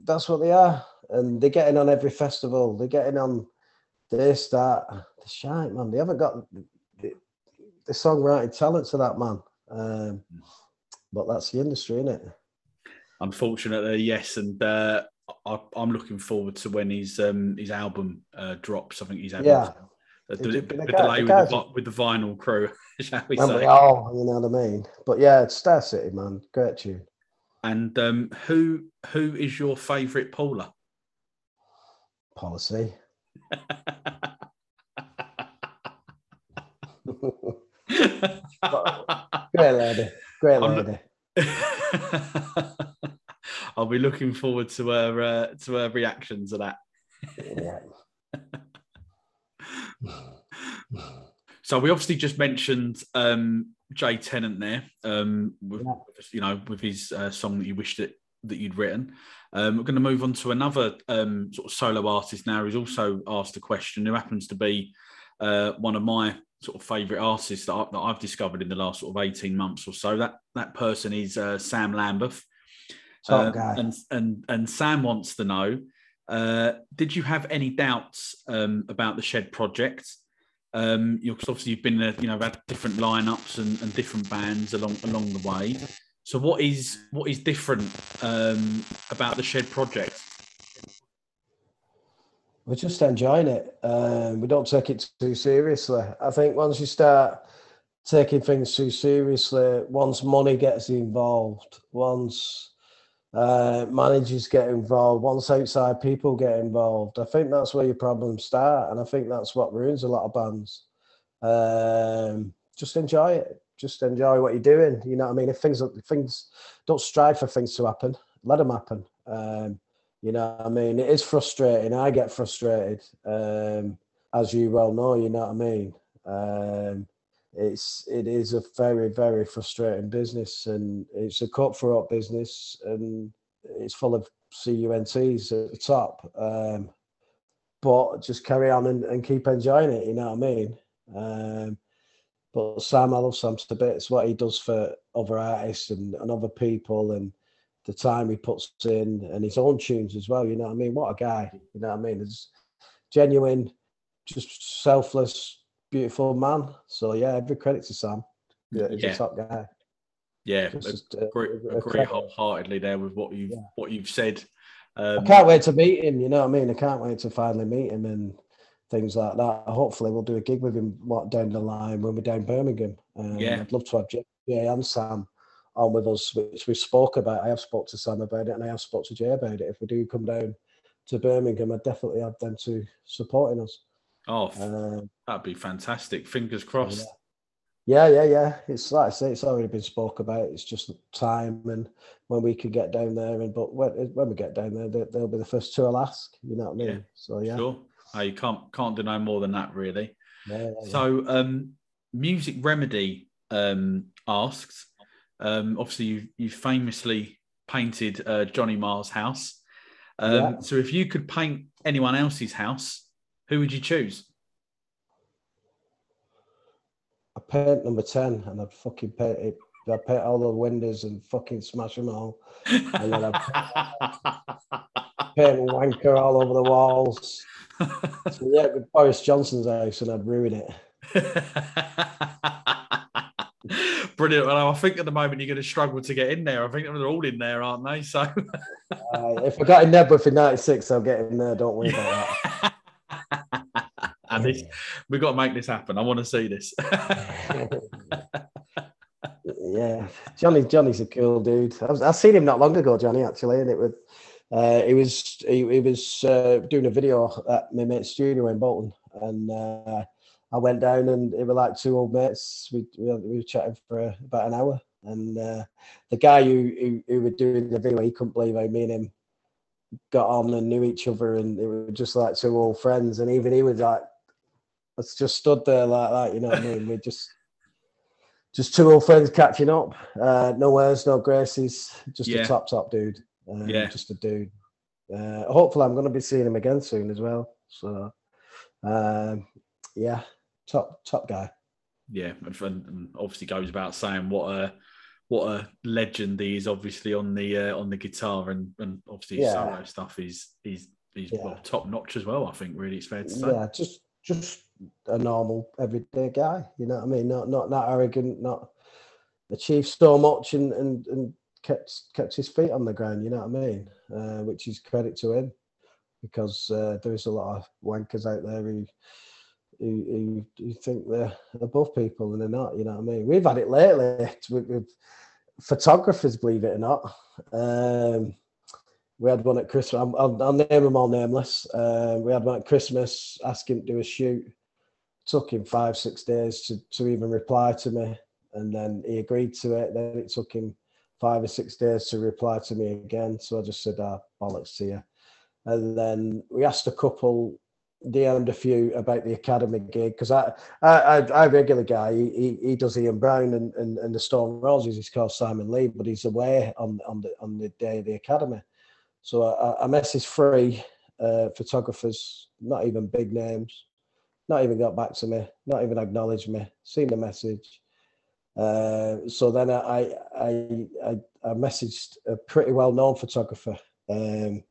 that's what they are. And they're getting on every festival. They're getting on this, start The shite, man. They haven't got the, the songwriting talent to that, man. Um, but that's the industry, isn't it? Unfortunately, yes. And uh, I, am looking forward to when his um, his album uh, drops. I think he's having yeah. a, a, a bit delay with the, with the vinyl crew, shall we say? Oh, you know what I mean. But yeah, it's Star City, man. Great tune. And um, who who is your favourite Paula? Policy. Great lady. Great lady. I'll be looking forward to her uh, to her reaction to that. so we obviously just mentioned um, Jay Tennant there, um, with, yeah. you know, with his uh, song that you wished that that you'd written. Um, we're going to move on to another um, sort of solo artist now who's also asked a question. Who happens to be uh, one of my sort of favourite artists that, I, have discovered in the last sort of eighteen months or so. That that person is uh, Sam Lambeth. Guy. And, and, and Sam wants to know uh, did you have any doubts um, about the Shed project? Um, you obviously you've been, uh, you know, had different lineups and, and different bands along along the way. So what is what is different um, about the Shed project? We're just enjoying it. Um, we don't take it too seriously. I think once you start taking things too seriously, once money gets involved, once uh, managers get involved, once outside people get involved. I think that's where your problems start, and I think that's what ruins a lot of bands. Um, just enjoy it. Just enjoy what you're doing. You know what I mean? If things, things don't strive for things to happen, let them happen. Um, you know I mean? It is frustrating. I get frustrated, um, as you well know. You know what I mean? Um, it's it is a very very frustrating business and it's a cutthroat business and it's full of CUNTs at the top. Um, but just carry on and, and, keep enjoying it. You know what I mean? Um, but Sam, I love Sam to bits. What he does for other artists and, and other people, and the time he puts in, and his own tunes as well. You know what I mean? What a guy! You know what I mean? It's genuine, just selfless, beautiful man. So yeah, every credit to Sam. Yeah, he's yeah. a top guy. Yeah, Just, agree, uh, agree wholeheartedly there with what you've yeah. what you've said. Um, I can't wait to meet him. You know what I mean? I can't wait to finally meet him and things like that. Hopefully, we'll do a gig with him what down the line when we're down Birmingham. Um, yeah, I'd love to have Jay and Sam on with us, which we spoke about. I have spoke to Sam about it, and I have spoke to Jay about it. If we do come down to Birmingham, I'd definitely have them to supporting us. Oh, um, that'd be fantastic. Fingers crossed. Yeah, yeah, yeah. It's like I say, it's already been spoke about. It's just time and when we could get down there. And but when, when we get down there, they, will be the first two I'll ask. You know what I mean? Yeah. So yeah, sure. Oh, you can't can't deny more than that, really. Yeah, yeah, so, um, Music Remedy um, asks. Um, obviously, you you famously painted uh, Johnny Marr's house. Um, so, if you could paint anyone else's house, who would you choose? I paint number 10 and I'd fucking paint it. I'd paint all the windows and fucking smash them all. And then I'd paint wanker all over the walls. So, yeah, with Boris Johnson's house and I'd ruin it. Brilliant. Well, I think at the moment you're going to struggle to get in there. I think they're all in there, aren't they? So, uh, if I got in there for 96, I'll get in there. Don't worry about that. and this, we've got to make this happen. I want to see this. yeah, Johnny. Johnny's a cool dude. I was, I seen him not long ago, Johnny, actually, and it was. Uh, he was he, he was uh, doing a video at my mate's studio in Bolton, and uh, I went down and it was like two old mates. We we, we were chatting for about an hour, and uh, the guy who, who who were doing the video, he couldn't believe how me and him got on and knew each other, and it were just like two old friends. And even he was like it's just stood there like that. You know what I mean? We're just just two old friends catching up. Uh, no words, no graces. Just yeah. a top top dude. Um, yeah, just a dude. Uh, hopefully, I'm going to be seeing him again soon as well. So, um, yeah, top top guy. Yeah, and, obviously goes about saying what a what a legend he is. Obviously on the uh, on the guitar and and obviously yeah. solo stuff is is he's yeah. well, top notch as well. I think really it's fair to say. Yeah, just just a normal everyday guy. You know what I mean? Not not that arrogant, not achieved so much and and, and kept kept his feet on the ground. You know what I mean? Uh, which is credit to him because uh, there is a lot of wankers out there who. Who, who, think they're above people and they're not, you know what I mean? We've had it lately with, with photographers, believe it or not. Um, we had one at Christmas. I'll, I'll, I'll name them all nameless. Uh, we had one at Christmas, Asked him to do a shoot. Took him five, six days to, to even reply to me. And then he agreed to it. Then it took him five or six days to reply to me again. So I just said, ah, bollocks to you. And then we asked a couple, DM'd a few about the academy gig because I, I, I, regular guy. He, he, he does Ian Brown and, and, and the Stone Roses. He's called Simon Lee, but he's away on on the on the day of the academy. So I, I messaged three uh, photographers, not even big names, not even got back to me, not even acknowledged me, seen the message. Uh, so then I, I, I, I messaged a pretty well-known photographer. Um,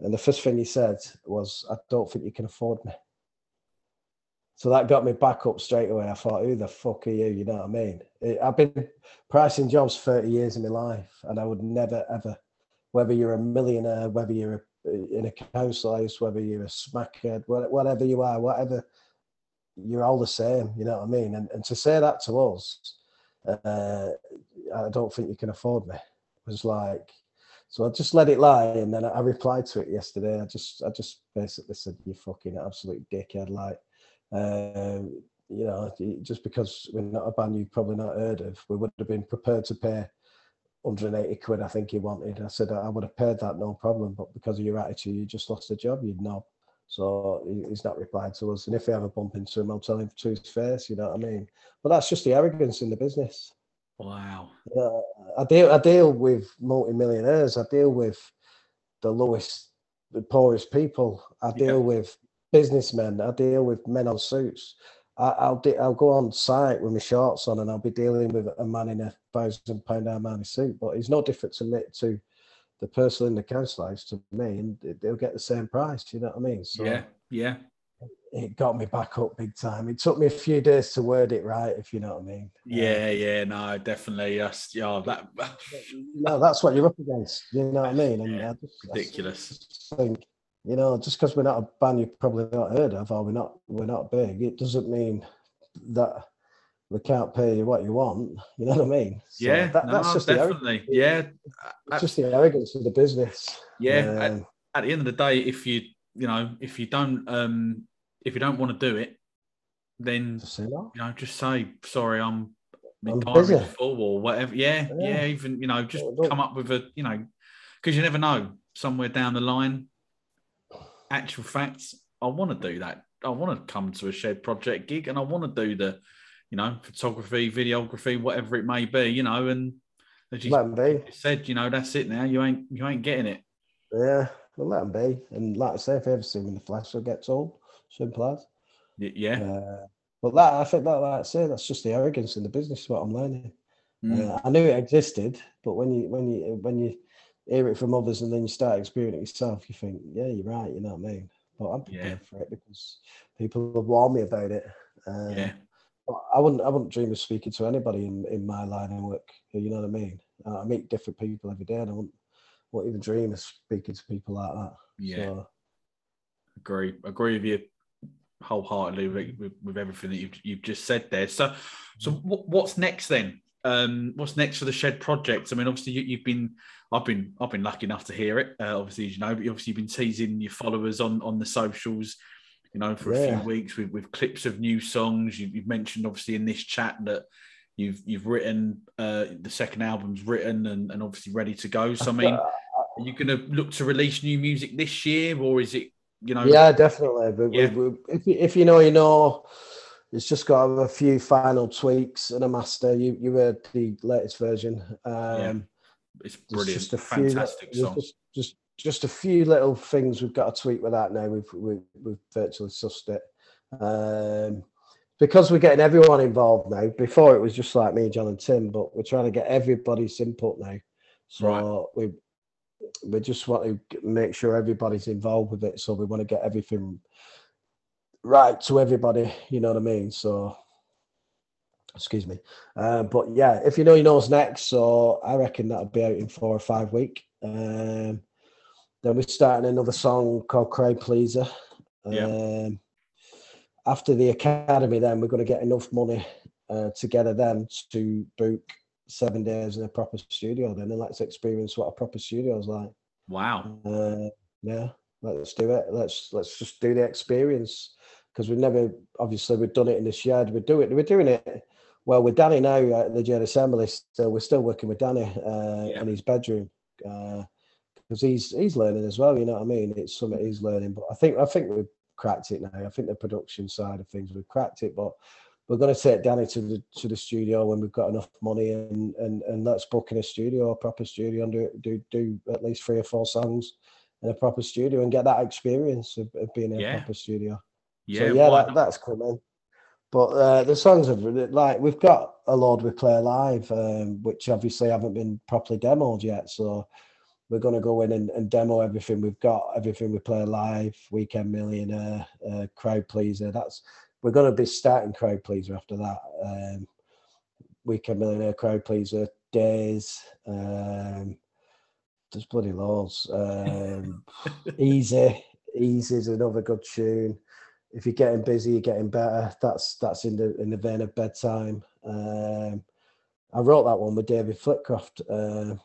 and the first thing he said was, I don't think you can afford me. So that got me back up straight away. I thought, who the fuck are you? You know what I mean? I've been pricing jobs 30 years in my life and I would never, ever whether you're a millionaire, whether you're in a council house, whether you're a smackhead, whatever you are, whatever, you're all the same. You know what I mean? And, and to say that to us, uh, I don't think you can afford me. It was like, so I just let it lie, and then I replied to it yesterday. I just, I just basically said, "You fucking absolute dickhead!" Like, um, you know, just because we're not a band you've probably not heard of, we would have been prepared to pay 180 quid, I think he wanted. I said, I would have paid that, no problem. But because of your attitude, you just lost a job, you'd know. So he's not replied to us. And if we ever bump into him, I'll tell him to his face, you know what I mean? But that's just the arrogance in the business. Wow. Uh, I deal I deal with multi-millionaires. I deal with the lowest, the poorest people. I deal yeah. with businessmen. I deal with men on suits. I, will de- I'll go on site with my shorts on, and I'll be dealing with a man in a thousand pound Armani suit. But he's no different to me to the person in the council house to me, and they'll get the same price. Do you know what I mean? So yeah, yeah. It got me back up big time. It took me a few days to word it right, if you know what I mean. Yeah, um, yeah, no, definitely. Yes, yeah, that. no, that's what you're up against. You know what I mean? And yeah, just, ridiculous. I think you know, just because we're not a band you've probably not heard of, or we're not we're not big, it doesn't mean that we can't pay you what you want. You know what I mean? So yeah, that, no, that's just definitely. yeah, it's just the arrogance of the business. Yeah. Um, at, at, the end of the day, if you you know if you don't um if you don't want to do it, then you know, just say sorry, I'm busy. full or whatever. Yeah, yeah, Yeah. even you know, just come up with a you know, because you never know. Somewhere down the line, actual facts, I want to do that. I want to come to a shed project gig, and I want to do the, you know, photography, videography, whatever it may be. You know, and as you Let them be. said, you know, that's it now. You ain't you ain't getting it. Yeah, well, let them be. And like I say, if you ever see them in the flesh, they'll get told. Simple as. Yeah. Uh, but that I think that, like I say, that's just the arrogance in the business. What I'm learning. Mm. Uh, I knew it existed, but when you when you when you hear it from others and then you start experiencing it yourself, you think, yeah, you're right. You know what I mean? But I'm Yeah. prepared for it because people have warned me about it. Uh, yeah. I wouldn't I wouldn't dream of speaking to anybody in, in my line of work. You know what I mean? Uh, I meet different people every day, and I wouldn't, wouldn't even dream of speaking to people like that. Yeah. So, agree agree with you wholeheartedly with, with, with everything that you've, you've just said there so so what, what's next then um what's next for the shed project i mean obviously you, you've been i've been i've been lucky enough to hear it uh, obviously as you know but obviously you've been teasing your followers on on the socials you know for a few weeks with, with clips of new songs you, you've mentioned obviously in this chat that you've you've written uh the second album's written and, and obviously ready to go so i mean are you going to look to release new music this year or is it you know yeah, definitely. But Yeah. we- if you, if you know, you know. It's just got a few final tweaks and a master. You you heard the latest version. Um, It's There's brilliant, just a fantastic there's song. Just, just just a few little things we've got to tweak with that now. We've we've, we've virtually sussed it. Um, because we're getting everyone involved now. Before it was just like me, John, and Tim, but we're trying to get everybody's input now. So Right. we we just want to make sure everybody's involved with it. So we want to get everything right to everybody. You know what I mean? So excuse me. Uh, but yeah, if you know, you know what's next. So I reckon that'll be out in four or five week. Um, then we're starting another song called Crowd Pleaser. Yeah. Um, after the academy, then we're going to get enough money uh, together then to book seven days in a proper studio. Then and let's experience what a proper studio is like. Wow. Uh, yeah, let's do it. Let's let's just do the experience because we've never obviously we've done it in the shed. We're doing we're doing it well with Danny now at the Jed Assembly. So we're still working with Danny uh, Yeah. in his bedroom because he's he's learning as well. You know what I mean? It's something he's learning. But I think I think we've cracked it now. I think the production side of things we've cracked it, but. We're going to take Danny to the to the studio when we've got enough money and and and let's book in a studio, a proper studio, and do do do at least three or four songs in a proper studio and get that experience of, of being in Yeah. a proper studio. Yeah. so yeah, that, that's coming. But uh, the songs have like we've got a load we play live, um, which obviously haven't been properly demoed yet. So we're going to go in and, and demo everything we've got, everything we play live, Weekend Millionaire, uh, Crowd Pleaser. That's we're going to be starting Crowd Pleaser after that. Um, Weekend Millionaire, Crowd Pleaser, Days. Um, there's bloody loads. Um, Easy, Easy is another good tune. If you're getting busy, you're getting better. That's that's in the in the vein of bedtime. Um, I wrote that one with David Flitcroft, uh,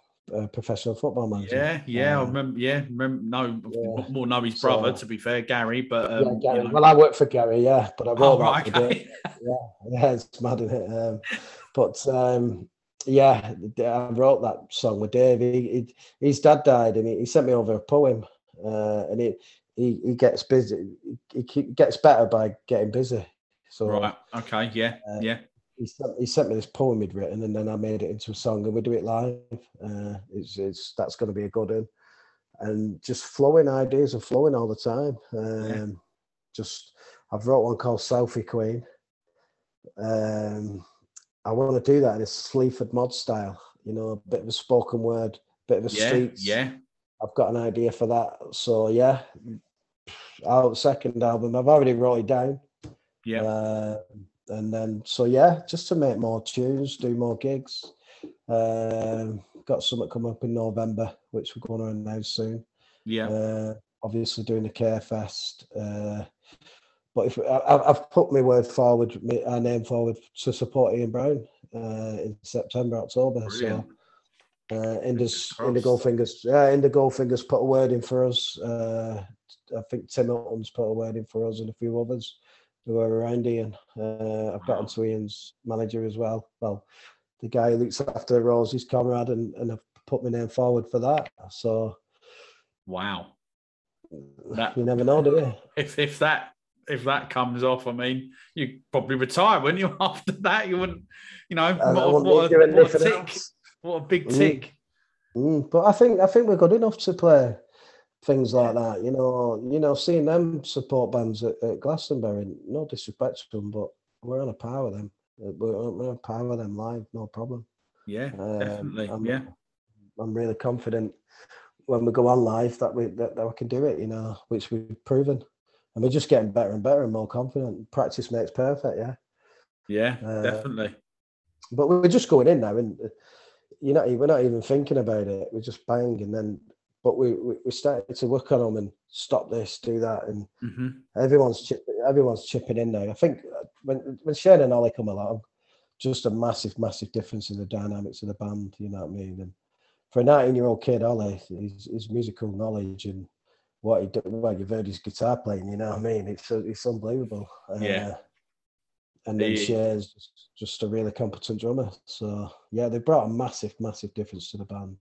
professional football manager. Yeah, yeah, I Um, remember. Yeah, remember. No, yeah. more know his So- brother. to be fair, Gary, but Yeah, um, Gary. you know- Well, I work for Gary, yeah, but I wrote oh right, okay. yeah, it's mad, isn't it? Um, but um, yeah, I wrote that song with Dave. He, he, his dad died, and he, he sent me over a poem, uh, and he, he he gets busy. He, he gets better by getting busy. So right, okay, yeah, Uh, yeah, he sent, he sent me this poem he'd written, and then I made it into a song, and we do it live. Uh, it's, it's that's going to be a good one, and just flowing ideas are flowing all the time. Um, Just I've wrote one called Selfie Queen. Um, I want to do that in a Sleaford mod style, you know, a bit of a spoken word, bit of a yeah, streets. yeah, I've got an idea for that. So yeah, our second album, I've already wrote it down. yeah. Uh, and then so yeah, just to make more tunes, do more gigs. Um, got something coming up in November, which we're going to announce soon. yeah. Uh, obviously doing the Care Fest. Uh, but if I, I've- I've put my word forward, my, our name forward to support Ian Brown uh, in September, October. Brilliant. So uh, Fingers Inder crossed. Goldfingers, yeah, Inder Goldfingers put a word in for us. Uh, I think Tim Hilton's put a word in for us and a few others. Who are around Ian. Uh, I've got onto Ian's manager as well. Well, the guy who looks after Rosie's comrade, and, and I've put my name forward for that. So, wow, that, you never know, do you? If if that if that comes off, I mean, you probably retire, wouldn't you? After that, you wouldn't, you know, what, what, a, what a tick, what a big mm. tick. Mm. Mm. But I think I think we're good enough to play things like that. You know, you know, seeing them support bands at, at Glastonbury. No disrespect to them, but we're on a par with them. We're, we're on a par with them live, no problem. Yeah, um, definitely. I'm, yeah, I'm really confident when we go on live that we that, that we can do it. You know, which we've proven, and we're just getting better and better and more confident. Practice makes perfect. Yeah. Yeah, uh, definitely. But we're just going in now, and you know, we're not even thinking about it. We're just bang, and then but we, we, we started to work on them and stop this, do that, and mm-hmm. everyone's chip, everyone's chipping in now. I think uh, when when Shane and Ollie come along, just a massive, massive difference in the dynamics of the band. You know what I mean? And for a 19 year old kid, Ollie, his, his musical knowledge and what he did, well, you've heard his guitar playing. You know what I mean? It's it's unbelievable. Yeah. Uh, and then Shane's just, just a really competent drummer. So yeah, they brought a massive, massive difference to the band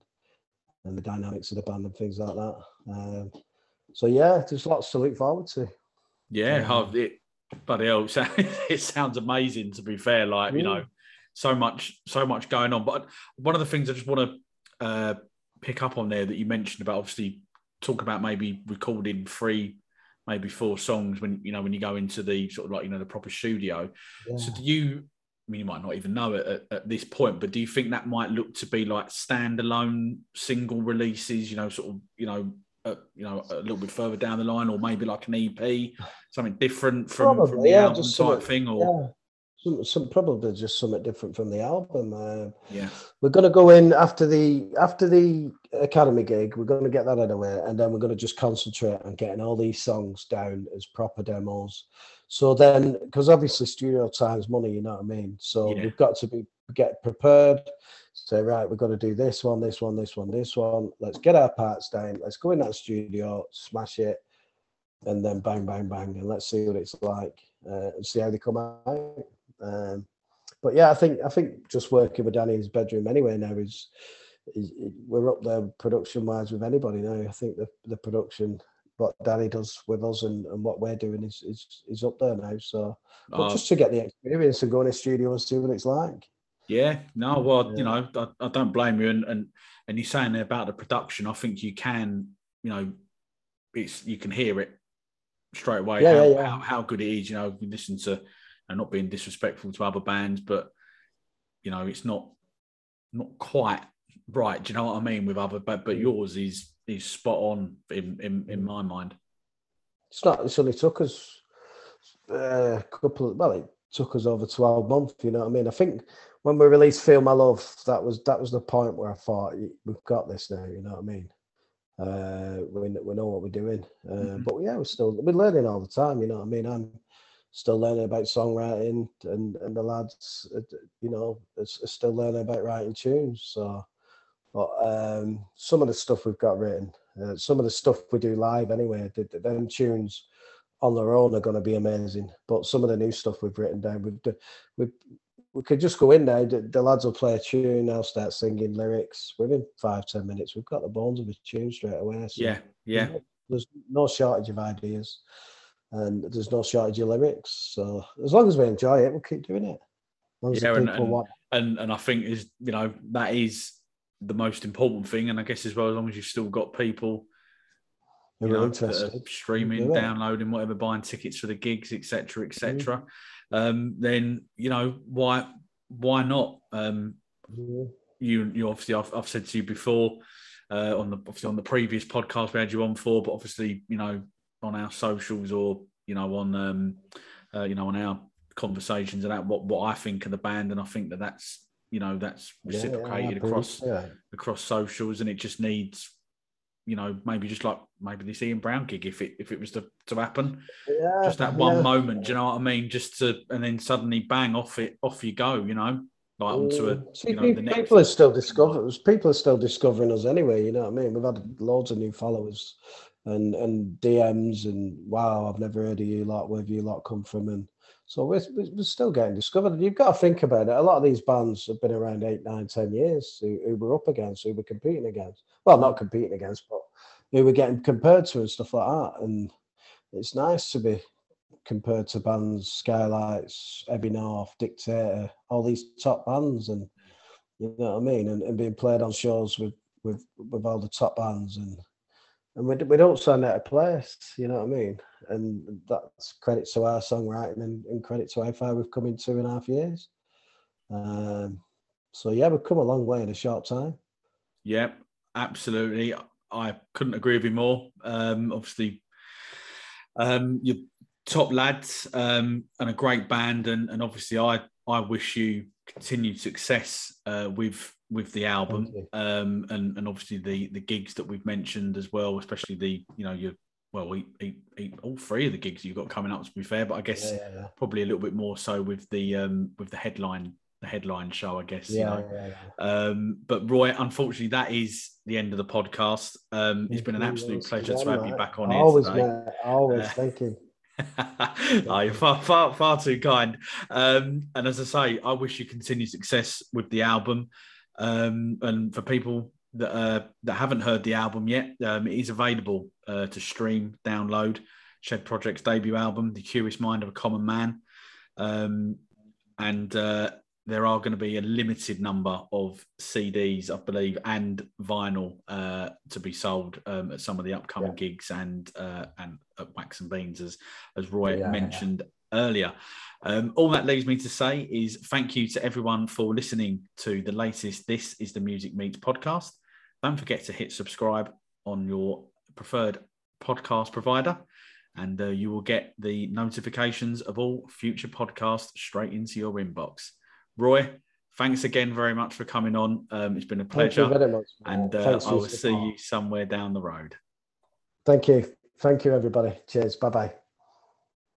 and the dynamics of the band and things like that. Um, so yeah, there's lots to look forward to. Yeah, um, it, but it sounds amazing. To be fair, like you know, so much, so much going on. But one of the things I just want to uh, pick up on there that you mentioned about obviously talk about maybe recording three, maybe four songs when you know when you go into the sort of like you know the proper studio. Yeah. So do you I mean, you might not even know it at, at, this point, but do you think that might look to be like standalone single releases? You know, sort of, you know, uh, you know, a little bit further down the line, or maybe like an EP, something different from, Probably, from the yeah, album type thing, or yeah. Some, some, probably just something different from the album. Uh, yeah, we're going to go in after the after the academy gig. We're going to get that out of the way, and then we're going to just concentrate on getting all these songs down as proper demos so then, because obviously studio time's money, you know what I mean. So yeah. we've got to be get prepared. Say right, we've got to do this one, this one, this one, this one. Let's get our parts down. Let's go in that studio, smash it, and then bang, bang, bang, and let's see what it's like uh, and see how they come out. Um, but yeah, I think I think just working with Danny in his bedroom anyway now is, we're up there production wise with anybody now. I think the the production what Danny does with us and, and what we're doing is, is is up there now. So, but uh, just to get the experience and go in a studio and see what it's like. Yeah, no, well, yeah. you know, I, I, don't blame you. And, and and you're saying about the production. I think you can, you know, it's you can hear it straight away yeah, how, yeah, how, how good it is. You know, you listen to, and not being disrespectful to other bands, but you know, it's not not quite right. Do you know what I mean? With other, but but mm. yours is he's spot on in, in, in my mind. It's not. It's only took us uh, a couple. Of, well, it took us over twelve months. You know what I mean? I think when we released "Feel My Love," that was that was the point where I thought we've got this now. You know what I mean? Uh, we we know what we're doing. Uh, mm-hmm. But yeah, we're still we're learning all the time. You know what I mean? I'm still learning about songwriting, and and the lads, uh, you know, are still learning about writing tunes. So but um, some of the stuff we've got written, uh, some of the stuff we do live anyway, the, the, them tunes on their own are going to be amazing. But some of the new stuff we've written down, we've we we could just go in there. The, the, lads will play a tune. I'll start singing lyrics within five ten minutes. We've got the bones of a tune straight away. So yeah, yeah. There's no shortage of ideas, and there's no shortage of lyrics. So as long as we enjoy it, we'll keep doing it. yeah, and, and, and, and I think is you know that is the most important thing. And I guess as well, as long as you've still got people you know, streaming, downloading, whatever, buying tickets for the gigs, etc., etc. Mm. Um, then you know why why not? Um, mm. You you obviously I've, I've, said to you before uh, on the obviously on the previous podcast we had you on for, but obviously you know on our socials or you know on um, uh, you know on our conversations about what what I think of the band, and I think that that's you know that's reciprocated yeah, across yeah. across socials and it just needs you know maybe just like maybe this Ian Brown gig if it if it was to, to happen yeah, just that one moment do you know what I mean just to and then suddenly bang off it off you go you know like onto a See, you know, people, people are still discovering us, people are still discovering us anyway you know what I mean we've had loads of new followers and and DMs and wow, I've never heard of you lot. Where have you lot come from? And so we're, we're still getting discovered. You've got to think about it. A lot of these bands have been around eight, nine, ten years who, who we're up against, who we're competing against. Well, not competing against, but who we're getting compared to and stuff like that. And it's nice to be compared to bands, Skylights, Heavy North, Dictator, all these top bands, and you know what I mean, and, and being played on shows with with with all the top bands and and we, we don't sound out of place, you know what I mean? And that's credit to our songwriting and, and credit to how far we've come in two and a half years. Um, so yeah, we've come a long way in a short time. Yeah, absolutely. I couldn't agree with you more. Um, obviously, um, you're top lads um, and a great band, and, and obviously, I I wish you continued success uh, with with the album um, and and obviously the the gigs that we've mentioned as well, especially the you know your well we all three of the gigs you've got coming up to be fair, but I guess yeah, yeah, yeah. probably a little bit more so with the um, with the headline the headline show, I guess. Yeah, you know? Um, but Roy, unfortunately, that is the end of the podcast. Um, it's been an absolute pleasure to have you back on here always, today. Man, always, uh, thank you. oh, you're far, far, far too kind. Um, and as I say, I wish you continued success with the album. Um, and for people that uh, that haven't heard the album yet, um, it is available uh, to stream, download. Shed Project's debut album, The Curious Mind of a Common Man, um, and uh, there are going to be a limited number of CDs, I believe, and vinyl uh, to be sold um, at some of the upcoming yeah. gigs and uh, and at Wax and Beans, as as Roy yeah, mentioned. Earlier. Um, all that leaves me to say is thank you to everyone for listening to the latest This is the Music Meets podcast. Don't forget to hit subscribe on your preferred podcast provider, and uh, you will get the notifications of all future podcasts straight into your inbox. Roy, thanks again very much for coming on. Um, it's been a pleasure. Much, and uh, I will see you somewhere down the road. Thank you. Thank you, everybody. Cheers. Bye bye.